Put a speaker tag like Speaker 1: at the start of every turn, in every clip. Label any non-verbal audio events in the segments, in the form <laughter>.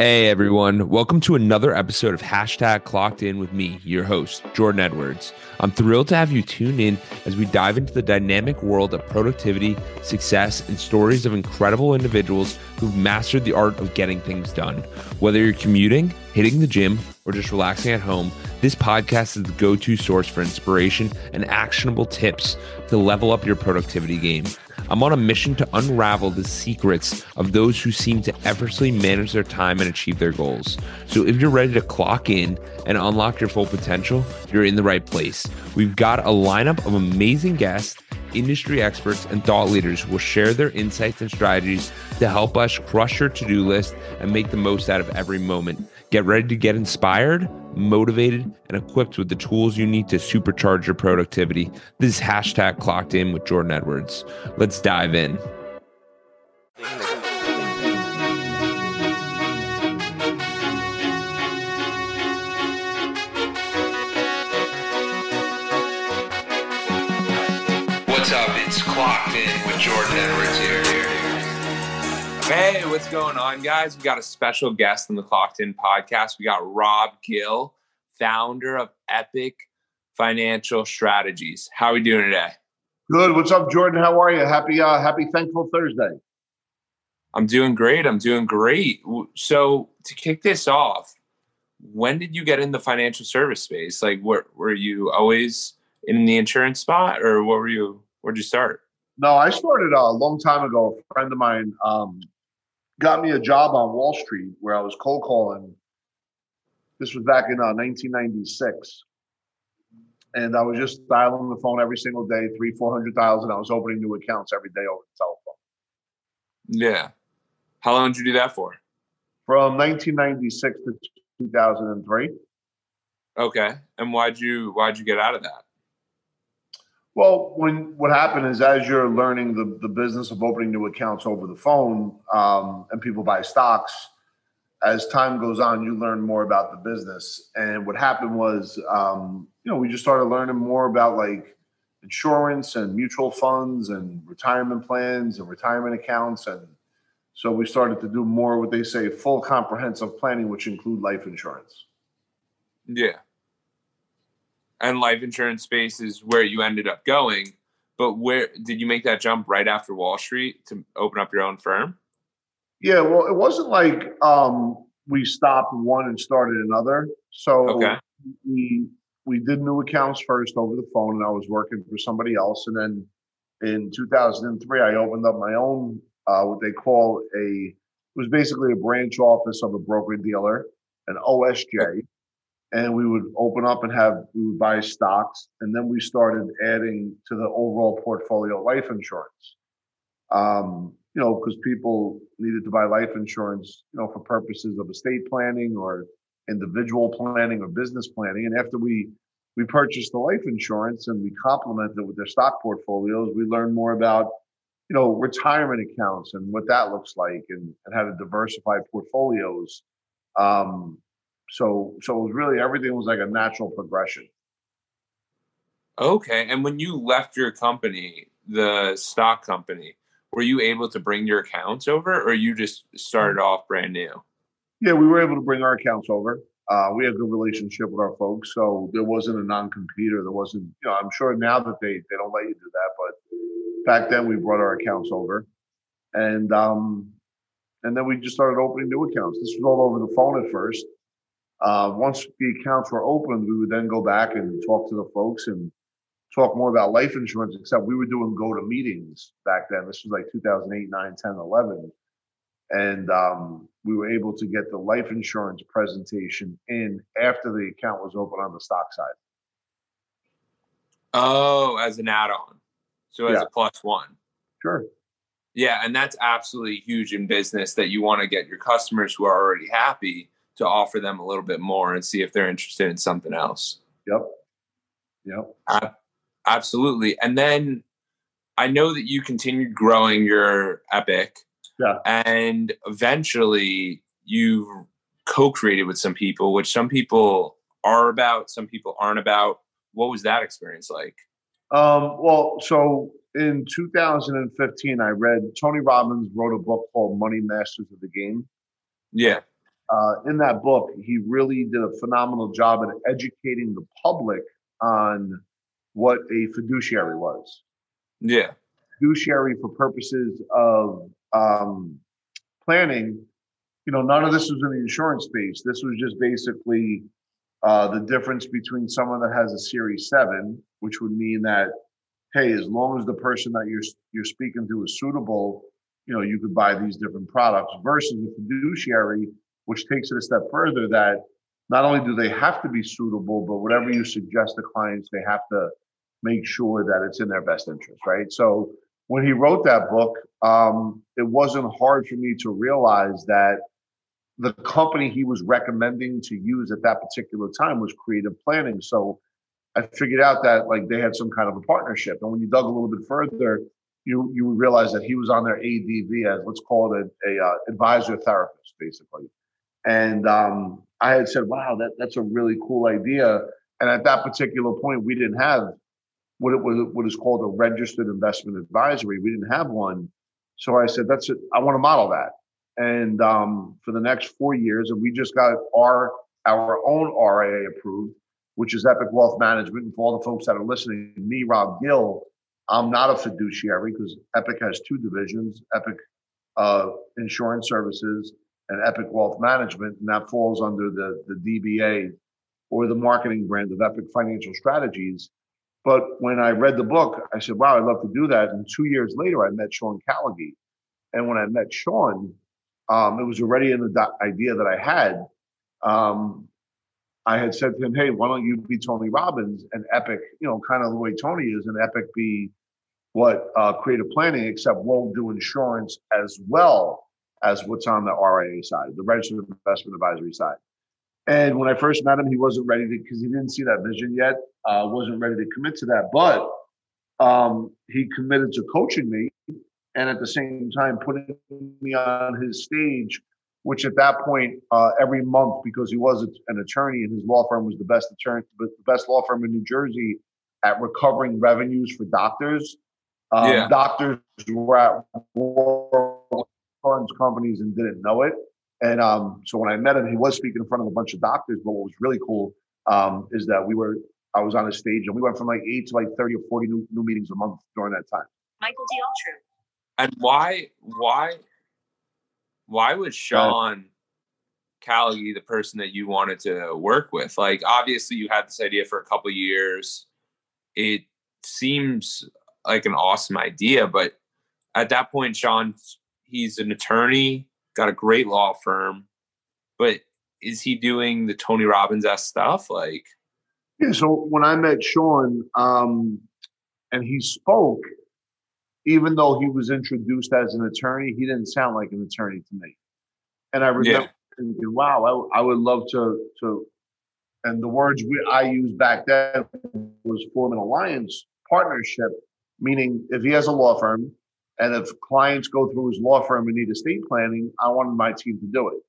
Speaker 1: Hey everyone, welcome to another episode of Hashtag Clocked In with me, your host, Jordan Edwards. I'm thrilled to have you tune in as we dive into the dynamic world of productivity, success, and stories of incredible individuals who've mastered the art of getting things done. Whether you're commuting, hitting the gym, or just relaxing at home, this podcast is the go to source for inspiration and actionable tips to level up your productivity game. I'm on a mission to unravel the secrets of those who seem to effortlessly manage their time and achieve their goals. So if you're ready to clock in and unlock your full potential, you're in the right place. We've got a lineup of amazing guests, industry experts, and thought leaders who will share their insights and strategies to help us crush your to do list and make the most out of every moment. Get ready to get inspired, motivated, and equipped with the tools you need to supercharge your productivity. This is hashtag clocked in with Jordan Edwards. Let's dive in. What's up? It's Clocked In with Jordan Edwards here. Hey, what's going on, guys? We got a special guest on the Clocked In podcast. We got Rob Gill, founder of Epic Financial Strategies. How are we doing today?
Speaker 2: Good. What's up, Jordan? How are you? Happy, uh, happy, thankful Thursday.
Speaker 1: I'm doing great. I'm doing great. So to kick this off, when did you get in the financial service space? Like, were were you always in the insurance spot, or what were you? Where'd you start?
Speaker 2: No, I started a long time ago. A friend of mine um, got me a job on Wall Street where I was cold calling. This was back in uh, 1996, and I was just dialing the phone every single day, three, four hundred thousand. I was opening new accounts every day over the
Speaker 1: telephone. Yeah. How long did you do that for?
Speaker 2: From 1996 to 2003.
Speaker 1: Okay. And why'd you why'd you get out of that?
Speaker 2: Well, when what happened is as you're learning the, the business of opening new accounts over the phone, um, and people buy stocks, as time goes on, you learn more about the business. And what happened was, um, you know, we just started learning more about like insurance and mutual funds and retirement plans and retirement accounts. And so we started to do more what they say full comprehensive planning, which include life insurance.
Speaker 1: Yeah and life insurance space is where you ended up going. But where did you make that jump right after Wall Street to open up your own firm?
Speaker 2: Yeah, well, it wasn't like um, we stopped one and started another. So okay. we we did new accounts first over the phone, and I was working for somebody else. And then in 2003, I opened up my own uh, what they call a it was basically a branch office of a broker dealer, an OSJ and we would open up and have we would buy stocks and then we started adding to the overall portfolio life insurance. Um, you know because people needed to buy life insurance you know for purposes of estate planning or individual planning or business planning and after we we purchased the life insurance and we complemented it with their stock portfolios we learned more about you know retirement accounts and what that looks like and, and how to diversify portfolios. Um, so so it was really everything was like a natural progression.
Speaker 1: Okay, and when you left your company, the stock company, were you able to bring your accounts over, or you just started off brand new?
Speaker 2: Yeah, we were able to bring our accounts over. Uh, we had a good relationship with our folks, so there wasn't a non-compete or there wasn't. You know, I'm sure now that they they don't let you do that, but back then we brought our accounts over, and um, and then we just started opening new accounts. This was all over the phone at first, uh, once the accounts were opened, we would then go back and talk to the folks and talk more about life insurance, except we were doing go to meetings back then. This was like 2008, 9, 10, 11. And um, we were able to get the life insurance presentation in after the account was open on the stock side.
Speaker 1: Oh, as an add on. So as yeah. a plus one.
Speaker 2: Sure.
Speaker 1: Yeah. And that's absolutely huge in business that you want to get your customers who are already happy to offer them a little bit more and see if they're interested in something else.
Speaker 2: Yep. Yep.
Speaker 1: Uh, absolutely. And then I know that you continued growing your Epic.
Speaker 2: Yeah.
Speaker 1: And eventually you co-created with some people, which some people are about, some people aren't about. What was that experience like?
Speaker 2: Um, well, so in 2015, I read Tony Robbins wrote a book called Money Masters of the Game.
Speaker 1: Yeah
Speaker 2: uh, in that book, he really did a phenomenal job at educating the public on what a fiduciary was.
Speaker 1: Yeah.
Speaker 2: Fiduciary for purposes of um, planning, you know, none of this was in the insurance space. This was just basically uh, the difference between someone that has a Series 7, which would mean that, hey, as long as the person that you're, you're speaking to is suitable, you know, you could buy these different products versus a fiduciary, which takes it a step further that not only do they have to be suitable, but whatever you suggest to clients, they have to make sure that it's in their best interest, right? So when he wrote that book, um, it wasn't hard for me to realize that the company he was recommending to use at that particular time was creative planning. So I figured out that like they had some kind of a partnership. And when you dug a little bit further, you you realize that he was on their ADV as let's call it a, a uh, advisor therapist, basically. And um, I had said, "Wow, that that's a really cool idea." And at that particular point, we didn't have what it was what is called a registered investment advisory. We didn't have one, so I said, "That's it. I want to model that." And um, for the next four years, and we just got our our own RIA approved, which is Epic Wealth Management. And for all the folks that are listening, me, Rob Gill, I'm not a fiduciary because Epic has two divisions: Epic uh, Insurance Services and Epic Wealth Management, and that falls under the the DBA or the marketing brand of Epic Financial Strategies. But when I read the book, I said, "Wow, I'd love to do that." And two years later, I met Sean Callagy, and when I met Sean, um, it was already in the idea that I had. Um, I had said to him, "Hey, why don't you be Tony Robbins and Epic? You know, kind of the way Tony is, and Epic be what uh, creative planning, except we'll do insurance as well as what's on the RIA side, the registered investment advisory side." And when I first met him, he wasn't ready to because he didn't see that vision yet. Uh, wasn't ready to commit to that, but um, he committed to coaching me and at the same time putting me on his stage, which at that point, uh, every month, because he was an attorney and his law firm was the best attorney, the best law firm in New Jersey at recovering revenues for doctors. Um, yeah. Doctors were at war insurance companies and didn't know it. And um, so when I met him, he was speaking in front of a bunch of doctors. But what was really cool um, is that we were, I was on a stage and we went from like eight to like 30 or 40 new, new meetings a month during that time.
Speaker 3: Michael D. Altru.
Speaker 1: And why why why was Sean Callagy the person that you wanted to work with? Like obviously you had this idea for a couple years. It seems like an awesome idea, but at that point, Sean, he's an attorney, got a great law firm, but is he doing the Tony Robbins s stuff? Like,
Speaker 2: yeah. So when I met Sean, um, and he spoke, even though he was introduced as an attorney, he didn't sound like an attorney to me. And I remember yeah. thinking, wow, I, I, would love to, to, and the words we, I used back then was form an alliance partnership, meaning if he has a law firm and if clients go through his law firm and need estate planning, I wanted my team to do it.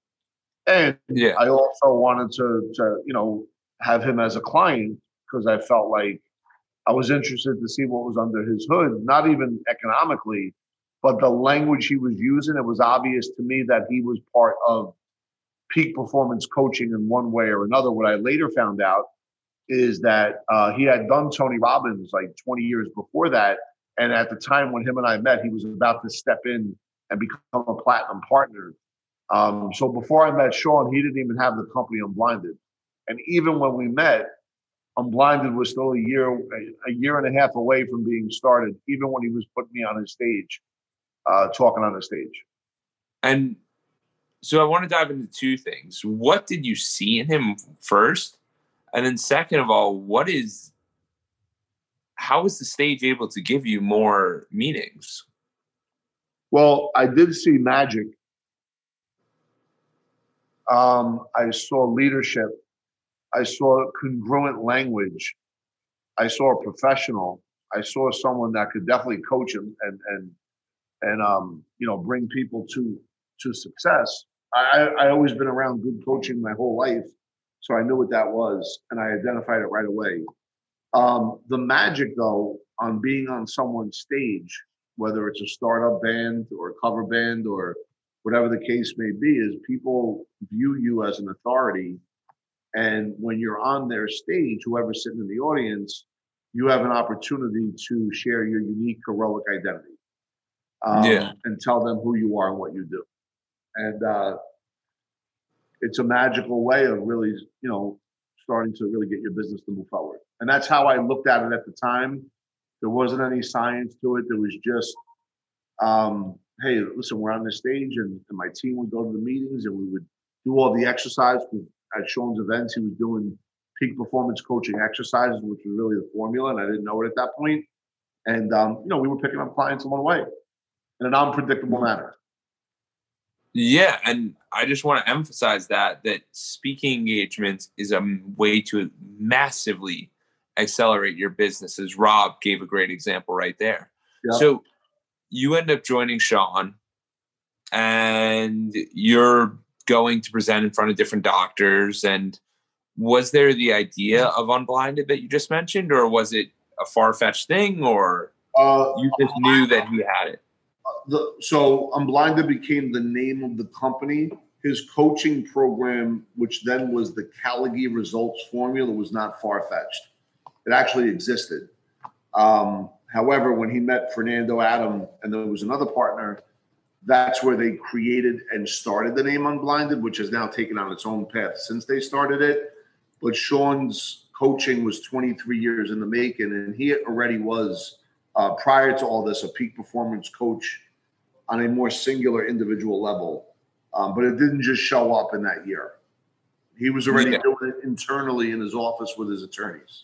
Speaker 2: And yeah. I also wanted to, to, you know, have him as a client because I felt like I was interested to see what was under his hood, not even economically, but the language he was using. It was obvious to me that he was part of peak performance coaching in one way or another. What I later found out is that uh, he had done Tony Robbins like 20 years before that. And at the time when him and I met, he was about to step in and become a platinum partner. Um, so before I met Sean, he didn't even have the company Unblinded. And even when we met, Unblinded was still a year, a year and a half away from being started, even when he was putting me on his stage, uh, talking on the stage.
Speaker 1: And so I want to dive into two things. What did you see in him first? And then second of all, what is how is the stage able to give you more meanings?
Speaker 2: Well, I did see magic. Um, I saw leadership I saw congruent language. I saw a professional. I saw someone that could definitely coach and and and and um, you know bring people to to success. I I always been around good coaching my whole life, so I knew what that was, and I identified it right away. Um, the magic though on being on someone's stage, whether it's a startup band or a cover band or whatever the case may be, is people view you as an authority. And when you're on their stage, whoever's sitting in the audience, you have an opportunity to share your unique heroic identity um, yeah. and tell them who you are and what you do. And uh, it's a magical way of really, you know, starting to really get your business to move forward. And that's how I looked at it at the time. There wasn't any science to it. There was just, um, hey, listen, we're on the stage, and, and, my team would go to the meetings, and we would do all the exercise. At Sean's events, he was doing peak performance coaching exercises, which was really the formula, and I didn't know it at that point. And um, you know, we were picking up clients along the way in an unpredictable manner.
Speaker 1: Yeah, and I just want to emphasize that that speaking engagements is a way to massively accelerate your business. As Rob gave a great example right there. So you end up joining Sean, and you're going to present in front of different doctors. And was there the idea of Unblinded that you just mentioned, or was it a far fetched thing, or uh, you just knew that he had it?
Speaker 2: the so Unblinded became the name of the company. His coaching program, which then was the Callagy Results Formula, was not far fetched. It actually existed. Um, however, when he met Fernando Adam and there was another partner, that's where they created and started the name Unblinded, which has now taken on its own path since they started it. But Sean's coaching was 23 years in the making, and he already was, uh, prior to all this, a peak performance coach on a more singular individual level. Um, but it didn't just show up in that year. He was already yeah. doing it internally in his office with his attorneys.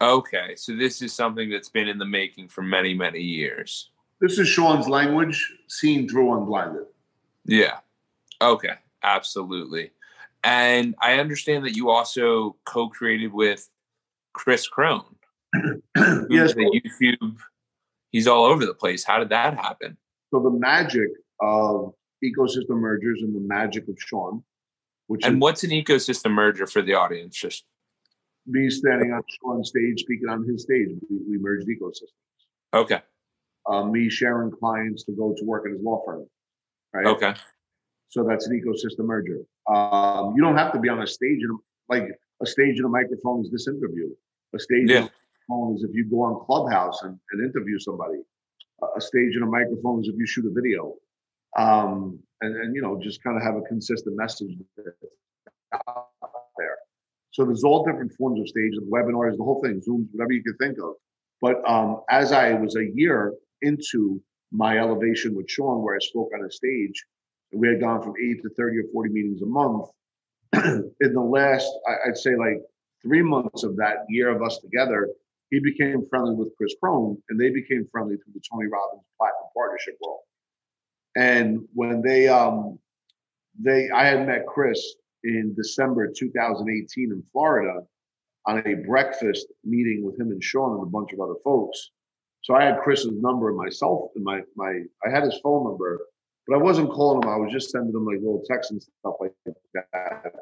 Speaker 1: Okay, so this is something that's been in the making for many, many years.
Speaker 2: This is Sean's language seen through Unblinded.
Speaker 1: Yeah. Okay, absolutely. And I understand that you also co-created with Chris Crone. <clears throat> yes, the YouTube. He's all over the place. How did that happen?
Speaker 2: So the magic of ecosystem mergers and the magic of Sean,
Speaker 1: which and is, what's an ecosystem merger for the audience? Just
Speaker 2: me standing on Sean's stage, speaking on his stage. We, we merged ecosystems.
Speaker 1: Okay.
Speaker 2: Uh, me sharing clients to go to work at his law firm. Right.
Speaker 1: Okay.
Speaker 2: So that's an ecosystem merger. Um, you don't have to be on a stage and like a stage and a microphone is this interview. A stage yeah. and a microphone is if you go on Clubhouse and, and interview somebody a stage and a microphone is if you shoot a video. Um, and, and, you know, just kind of have a consistent message. So there's all different forms of stages, webinars, the whole thing, Zooms, whatever you can think of. But um, as I was a year into my elevation with Sean, where I spoke on a stage, and we had gone from eight to 30 or 40 meetings a month. <clears throat> in the last, I'd say like three months of that year of us together, he became friendly with Chris Crone, and they became friendly through the Tony Robbins Platinum Partnership world. And when they, um, they, I had met Chris in December 2018 in Florida on a breakfast meeting with him and Sean and a bunch of other folks. So I had Chris's number and myself and my my I had his phone number, but I wasn't calling him. I was just sending him like little texts and stuff like that.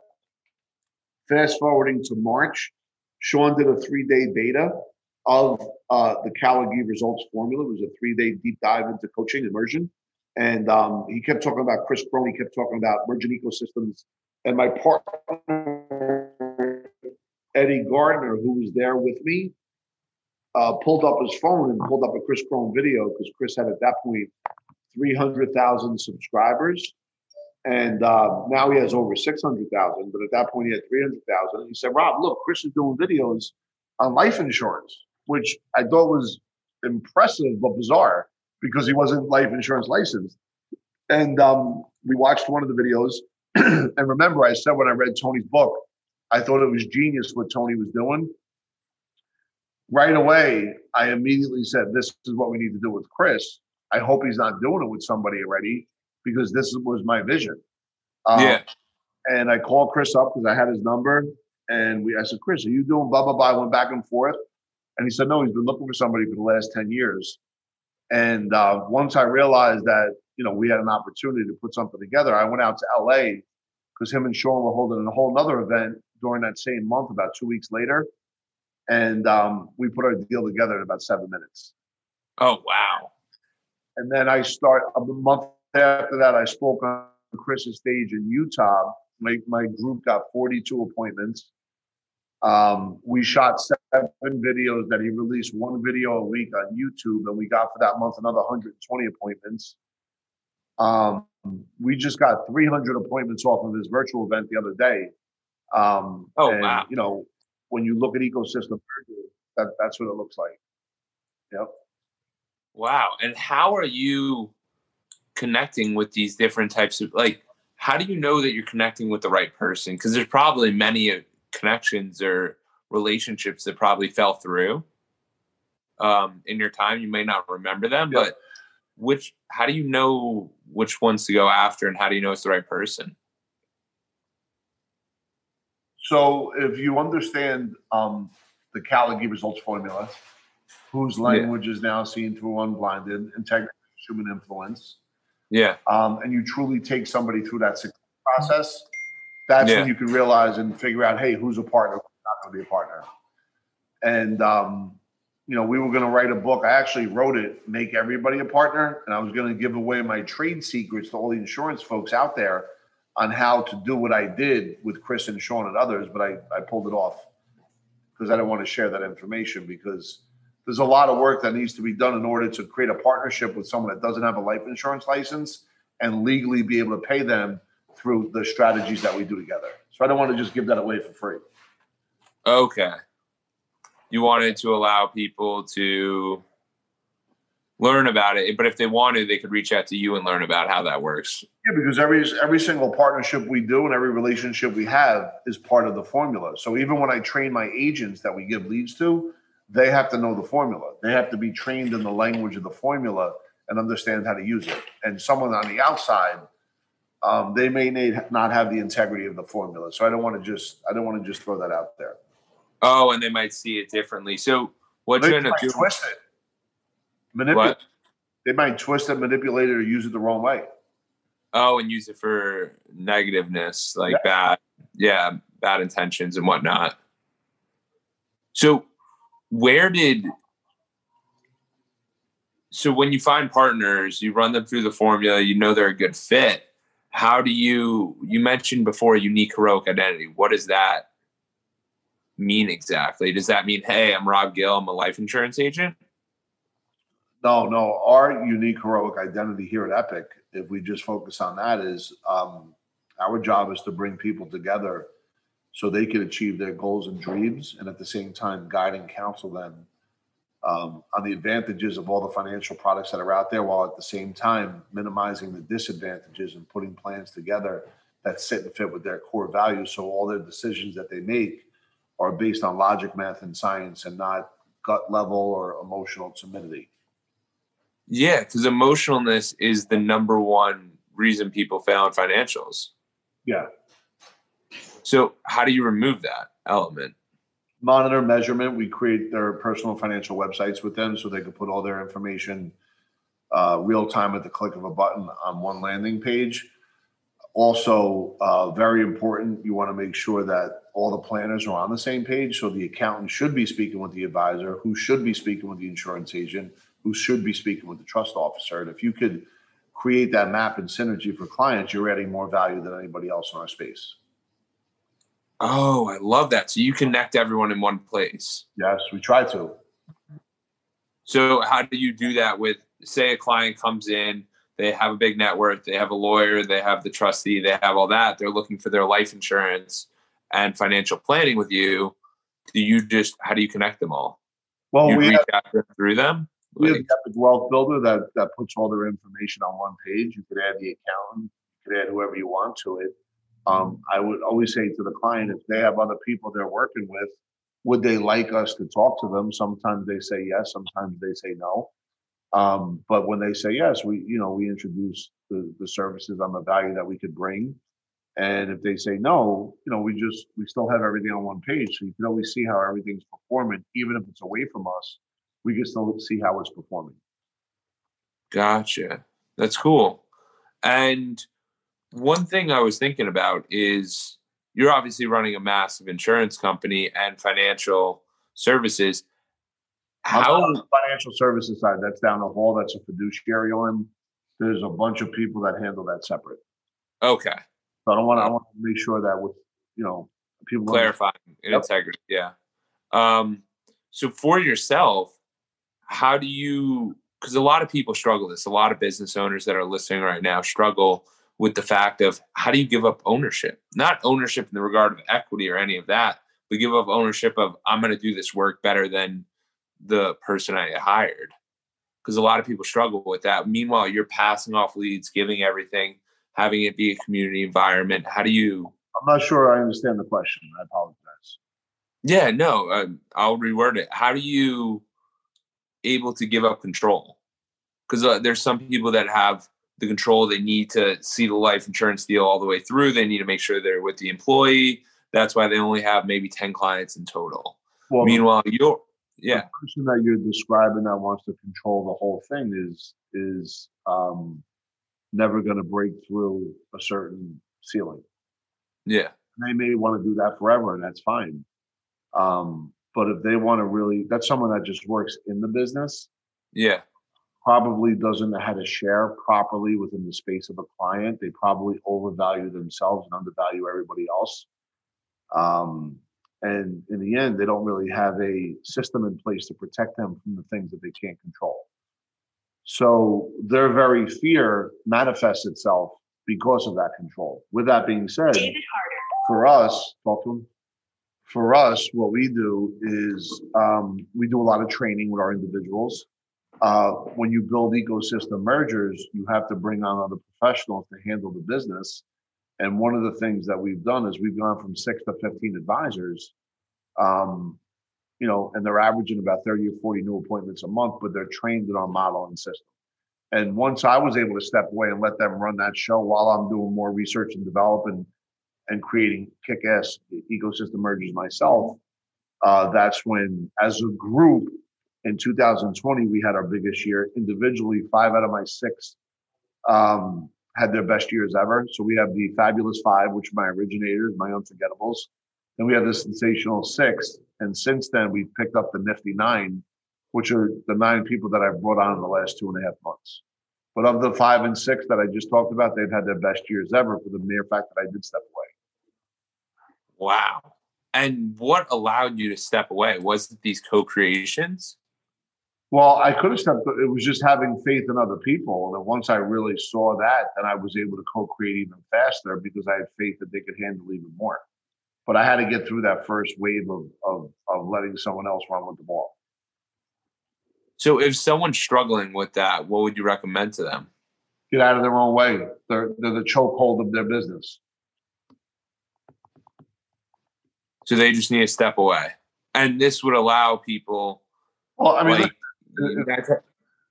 Speaker 2: Fast forwarding to March, Sean did a three day beta of uh, the Callagy results formula. It was a three day deep dive into coaching immersion. And um, he kept talking about Chris Crone, he kept talking about merging ecosystems. And my partner, Eddie Gardner, who was there with me, uh, pulled up his phone and pulled up a Chris Crone video because Chris had at that point 300,000 subscribers. And uh, now he has over 600,000, but at that point he had 300,000. He said, Rob, look, Chris is doing videos on life insurance which I thought was impressive but bizarre because he wasn't life insurance licensed. And um, we watched one of the videos. <clears throat> and remember, I said when I read Tony's book, I thought it was genius what Tony was doing. Right away, I immediately said, This is what we need to do with Chris. I hope he's not doing it with somebody already because this was my vision.
Speaker 1: Um, yeah.
Speaker 2: And I called Chris up because I had his number. And we, I said, Chris, are you doing blah, blah, blah? I went back and forth. And he said, no, he's been looking for somebody for the last 10 years. And uh, once I realized that, you know, we had an opportunity to put something together, I went out to LA because him and Sean were holding a whole nother event during that same month, about two weeks later. And um, we put our deal together in about seven minutes.
Speaker 1: Oh, wow.
Speaker 2: And then I start a month after that, I spoke on Chris's stage in Utah. My, my group got 42 appointments. Um, we shot seven videos that he released one video a week on YouTube, and we got for that month another 120 appointments. Um, we just got 300 appointments off of this virtual event the other day. Um,
Speaker 1: oh
Speaker 2: and,
Speaker 1: wow!
Speaker 2: You know, when you look at ecosystem, that, that's what it looks like. Yep.
Speaker 1: Wow! And how are you connecting with these different types of like? How do you know that you're connecting with the right person? Because there's probably many uh, connections or relationships that probably fell through um, in your time. You may not remember them, yep. but which how do you know which ones to go after and how do you know it's the right person
Speaker 2: so if you understand um, the Callagy results formula whose language yeah. is now seen through unblinded integrity human influence
Speaker 1: yeah
Speaker 2: um, and you truly take somebody through that process that's yeah. when you can realize and figure out hey who's a partner who's not going to be a partner and um, you know, we were going to write a book. I actually wrote it, make everybody a partner, and I was going to give away my trade secrets to all the insurance folks out there on how to do what I did with Chris and Sean and others, but I, I pulled it off because I don't want to share that information because there's a lot of work that needs to be done in order to create a partnership with someone that doesn't have a life insurance license and legally be able to pay them through the strategies that we do together. So I don't want to just give that away for free.
Speaker 1: Okay you wanted to allow people to learn about it but if they wanted they could reach out to you and learn about how that works.
Speaker 2: Yeah because every every single partnership we do and every relationship we have is part of the formula. So even when i train my agents that we give leads to they have to know the formula. They have to be trained in the language of the formula and understand how to use it. And someone on the outside um, they may not have the integrity of the formula. So i don't want to just i don't want to just throw that out there
Speaker 1: Oh, and they might see it differently. So what
Speaker 2: they
Speaker 1: you end up
Speaker 2: doing? Twist it. Manipulate. They might twist it, manipulate it, or use it the wrong way.
Speaker 1: Oh, and use it for negativeness, like yeah. bad, yeah, bad intentions and whatnot. So, where did so when you find partners, you run them through the formula, you know they're a good fit. How do you you mentioned before unique heroic identity? What is that mean exactly? Does that mean, hey, I'm Rob Gill, I'm a life insurance agent?
Speaker 2: No, no. Our unique heroic identity here at Epic, if we just focus on that, is um, our job is to bring people together so they can achieve their goals and dreams, and at the same time, guide and counsel them um, on the advantages of all the financial products that are out there, while at the same time minimizing the disadvantages and putting plans together that sit and fit with their core values. So all their decisions that they make are based on logic, math, and science, and not gut level or emotional timidity.
Speaker 1: Yeah, because emotionalness is the number one reason people fail in financials.
Speaker 2: Yeah.
Speaker 1: So, how do you remove that element?
Speaker 2: Monitor measurement. We create their personal financial websites with them so they can put all their information uh, real time at the click of a button on one landing page. Also, uh, very important, you want to make sure that all the planners are on the same page. So the accountant should be speaking with the advisor, who should be speaking with the insurance agent, who should be speaking with the trust officer. And if you could create that map and synergy for clients, you're adding more value than anybody else in our space.
Speaker 1: Oh, I love that. So you connect everyone in one place.
Speaker 2: Yes, we try to.
Speaker 1: So how do you do that with say a client comes in they have a big net worth, they have a lawyer, they have the trustee, they have all that. They're looking for their life insurance and financial planning with you. Do you just how do you connect them all?
Speaker 2: Well, you we reach
Speaker 1: have, out through them.
Speaker 2: We like, have Epic Wealth Builder that that puts all their information on one page. You could add the accountant, you could add whoever you want to it. Um, I would always say to the client if they have other people they're working with, would they like us to talk to them? Sometimes they say yes, sometimes they say no. Um, but when they say yes, we you know we introduce the, the services on the value that we could bring. And if they say no, you know, we just we still have everything on one page, so you can always see how everything's performing, even if it's away from us. We can still see how it's performing.
Speaker 1: Gotcha. That's cool. And one thing I was thinking about is you're obviously running a massive insurance company and financial services.
Speaker 2: How on the financial services side? That's down the hall. That's a fiduciary on. there's a bunch of people that handle that separate.
Speaker 1: Okay.
Speaker 2: So I don't want to. I want to make sure that with you know people
Speaker 1: clarifying yep. integrity. Yeah. Um. So for yourself, how do you? Because a lot of people struggle this. A lot of business owners that are listening right now struggle with the fact of how do you give up ownership? Not ownership in the regard of equity or any of that, but give up ownership of I'm going to do this work better than the person I hired. Because a lot of people struggle with that. Meanwhile, you're passing off leads, giving everything, having it be a community environment. How do you?
Speaker 2: I'm not sure I understand the question. I apologize.
Speaker 1: Yeah, no, uh, I'll reword it. How do you able to give up control? Because uh, there's some people that have the control. They need to see the life insurance deal all the way through. They need to make sure they're with the employee. That's why they only have maybe 10 clients in total. Well, Meanwhile, you're yeah.
Speaker 2: The person that you're describing that wants to control the whole thing is is um, never going to break through a certain ceiling.
Speaker 1: Yeah.
Speaker 2: They may want to do that forever, and that's fine. Um, but if they want to really, that's someone that just works in the business.
Speaker 1: Yeah
Speaker 2: probably doesn't know how to share properly within the space of a client. They probably overvalue themselves and undervalue everybody else. Um, and in the end, they don't really have a system in place to protect them from the things that they can't control. So their very fear manifests itself because of that control. With that being said, for us, talk to them. For us, what we do is um, we do a lot of training with our individuals uh, when you build ecosystem mergers, you have to bring on other professionals to handle the business. And one of the things that we've done is we've gone from six to 15 advisors, um, you know, and they're averaging about 30 or 40 new appointments a month, but they're trained in our model and system. And once I was able to step away and let them run that show while I'm doing more research and developing and creating kick-ass ecosystem mergers myself, uh, that's when, as a group, in 2020, we had our biggest year. Individually, five out of my six um, had their best years ever. So we have the fabulous five, which are my originators, my unforgettables. Then we have the sensational six. And since then, we've picked up the nifty nine, which are the nine people that I've brought on in the last two and a half months. But of the five and six that I just talked about, they've had their best years ever for the mere fact that I did step away.
Speaker 1: Wow. And what allowed you to step away? Was it these co creations?
Speaker 2: Well, I could have stepped. It was just having faith in other people. And once I really saw that, then I was able to co-create even faster because I had faith that they could handle even more. But I had to get through that first wave of of, of letting someone else run with the ball.
Speaker 1: So, if someone's struggling with that, what would you recommend to them?
Speaker 2: Get out of their own way. They're they're the chokehold of their business.
Speaker 1: So they just need to step away, and this would allow people.
Speaker 2: Well, I mean, like, if,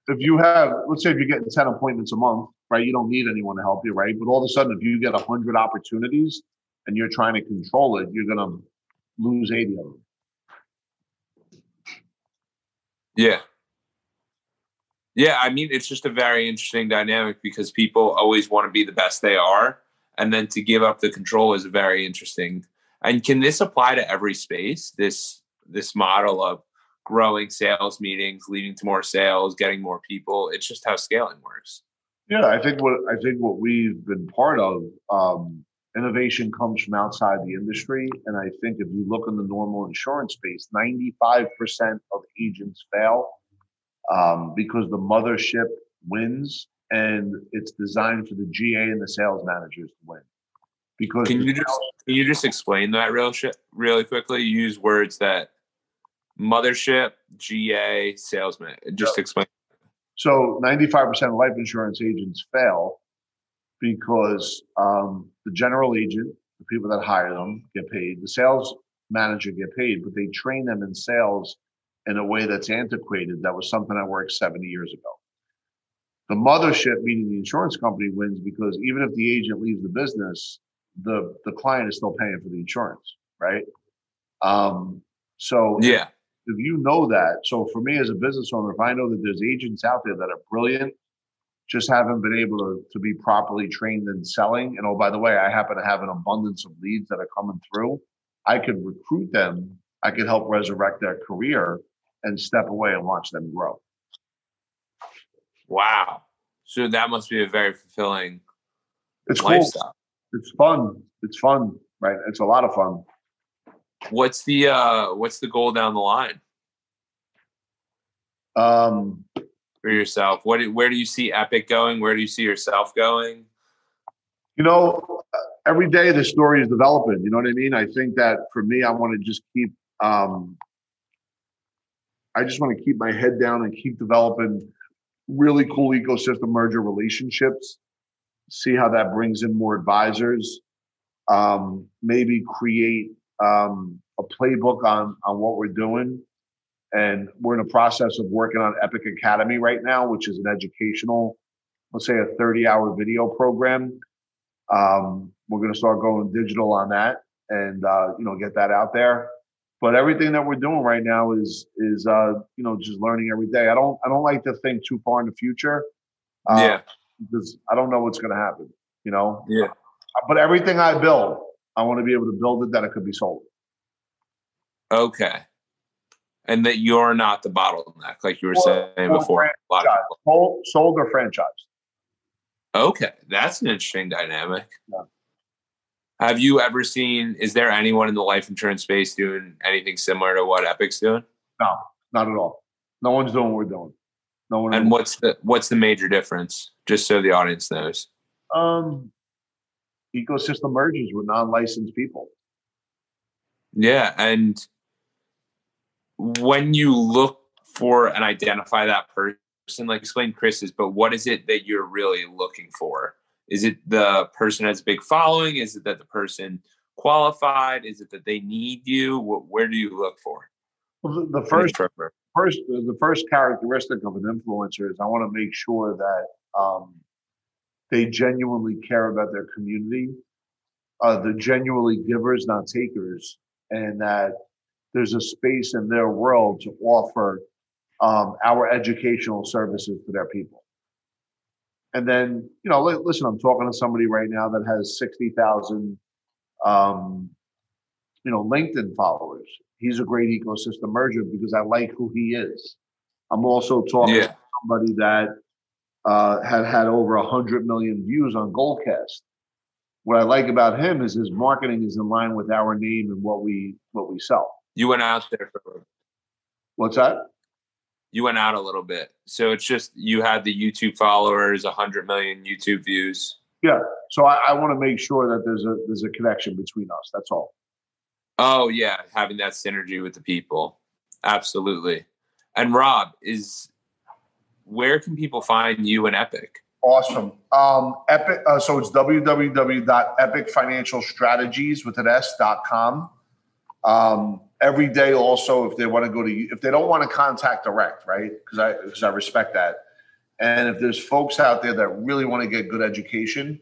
Speaker 2: if you have, let's say if you're getting 10 appointments a month, right, you don't need anyone to help you, right? But all of a sudden, if you get 100 opportunities and you're trying to control it, you're going to lose 80 of them.
Speaker 1: Yeah. Yeah, I mean, it's just a very interesting dynamic because people always want to be the best they are. And then to give up the control is very interesting. And can this apply to every space? This this model of growing sales meetings, leading to more sales, getting more people. It's just how scaling works.
Speaker 2: Yeah, I think what I think what we've been part of, um, innovation comes from outside the industry. And I think if you look in the normal insurance space, 95% of agents fail um, because the mothership wins and it's designed for the GA and the sales managers to win. Because
Speaker 1: can you just can you just explain that real shit really quickly? Use words that mothership, GA, salesman. Just explain.
Speaker 2: So 95% of life insurance agents fail because um, the general agent, the people that hire them, get paid. The sales manager get paid, but they train them in sales in a way that's antiquated. That was something I worked 70 years ago. The mothership, meaning the insurance company, wins because even if the agent leaves the business, the the client is still paying for the insurance, right? Um, so
Speaker 1: yeah,
Speaker 2: if you know that, so for me as a business owner, if I know that there's agents out there that are brilliant, just haven't been able to, to be properly trained in selling, and oh, by the way, I happen to have an abundance of leads that are coming through, I could recruit them, I could help resurrect their career and step away and watch them grow.
Speaker 1: Wow. So that must be a very fulfilling
Speaker 2: it's lifestyle. Cool. It's fun. It's fun, right? It's a lot of fun.
Speaker 1: What's the uh what's the goal down the line?
Speaker 2: Um
Speaker 1: for yourself? What where do you see Epic going? Where do you see yourself going?
Speaker 2: You know, every day the story is developing. You know what I mean? I think that for me, I want to just keep. Um, I just want to keep my head down and keep developing really cool ecosystem merger relationships. See how that brings in more advisors. Um, maybe create um, a playbook on on what we're doing. And we're in the process of working on Epic Academy right now, which is an educational, let's say, a 30 hour video program um, we're going to start going digital on that and uh, you know get that out there. But everything that we're doing right now is is uh, you know just learning every day. I don't I don't like to think too far in the future.
Speaker 1: Uh, yeah.
Speaker 2: Because I don't know what's going to happen. You know.
Speaker 1: Yeah.
Speaker 2: But everything I build, I want to be able to build it that it could be sold.
Speaker 1: Okay. And that you're not the bottleneck, like you were or, saying before.
Speaker 2: Sold, sold or franchised.
Speaker 1: Okay, that's an interesting dynamic. Yeah. Have you ever seen? Is there anyone in the life insurance space doing anything similar to what Epic's doing?
Speaker 2: No, not at all. No one's doing what we're doing. No one.
Speaker 1: And what's the what's the major difference? Just so the audience knows.
Speaker 2: Um, ecosystem merges with non-licensed people.
Speaker 1: Yeah, and when you look for and identify that person like explain chris's but what is it that you're really looking for? Is it the person has a big following? Is it that the person qualified? Is it that they need you? What, where do you look for?
Speaker 2: Well, the, first first the first characteristic of an influencer is i want to make sure that um, they genuinely care about their community uh, the genuinely givers not takers and that there's a space in their world to offer um, our educational services to their people. And then, you know, listen, I'm talking to somebody right now that has 60,000, um, you know, LinkedIn followers. He's a great ecosystem merger because I like who he is. I'm also talking yeah. to somebody that uh, had had over 100 million views on Goalcast. What I like about him is his marketing is in line with our name and what we what we sell.
Speaker 1: You went out there for
Speaker 2: what's that?
Speaker 1: you went out a little bit. So it's just you had the YouTube followers, 100 million YouTube views.
Speaker 2: Yeah. So I, I want to make sure that there's a there's a connection between us. That's all.
Speaker 1: Oh yeah, having that synergy with the people. Absolutely. And Rob, is where can people find you and Epic?
Speaker 2: Awesome. Um, Epic. Uh, so it's www.epicfinancialstrategies with an s.com. Um, every day also if they want to go to if they don't want to contact direct right? Because i because i respect that. And if there's folks out there that really want to get good education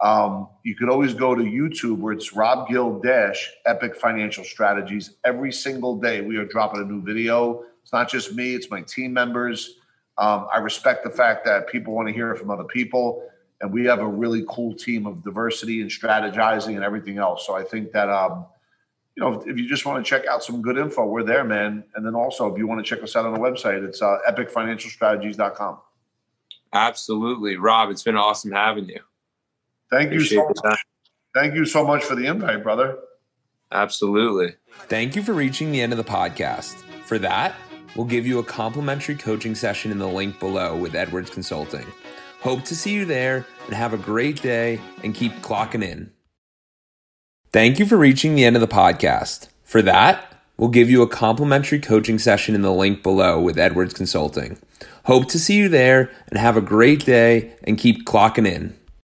Speaker 2: um, you could always go to youtube where it's rob gill dash epic financial strategies. Every single day we are dropping a new video. It's not just me it's my team members. Um, i respect the fact that people want to hear from other people and we have a really cool team of diversity and strategizing and everything else. So i think that um, you know, if you just want to check out some good info, we're there, man. And then also, if you want to check us out on the website, it's uh, epicfinancialstrategies.com.
Speaker 1: Absolutely. Rob, it's been awesome having you.
Speaker 2: Thank Appreciate you so much. Thank you so much for the invite, brother.
Speaker 1: Absolutely.
Speaker 3: Thank you for reaching the end of the podcast. For that, we'll give you a complimentary coaching session in the link below with Edwards Consulting. Hope to see you there and have a great day and keep clocking in. Thank you for reaching the end of the podcast. For that, we'll give you a complimentary coaching session in the link below with Edwards Consulting. Hope to see you there and have a great day and keep clocking in.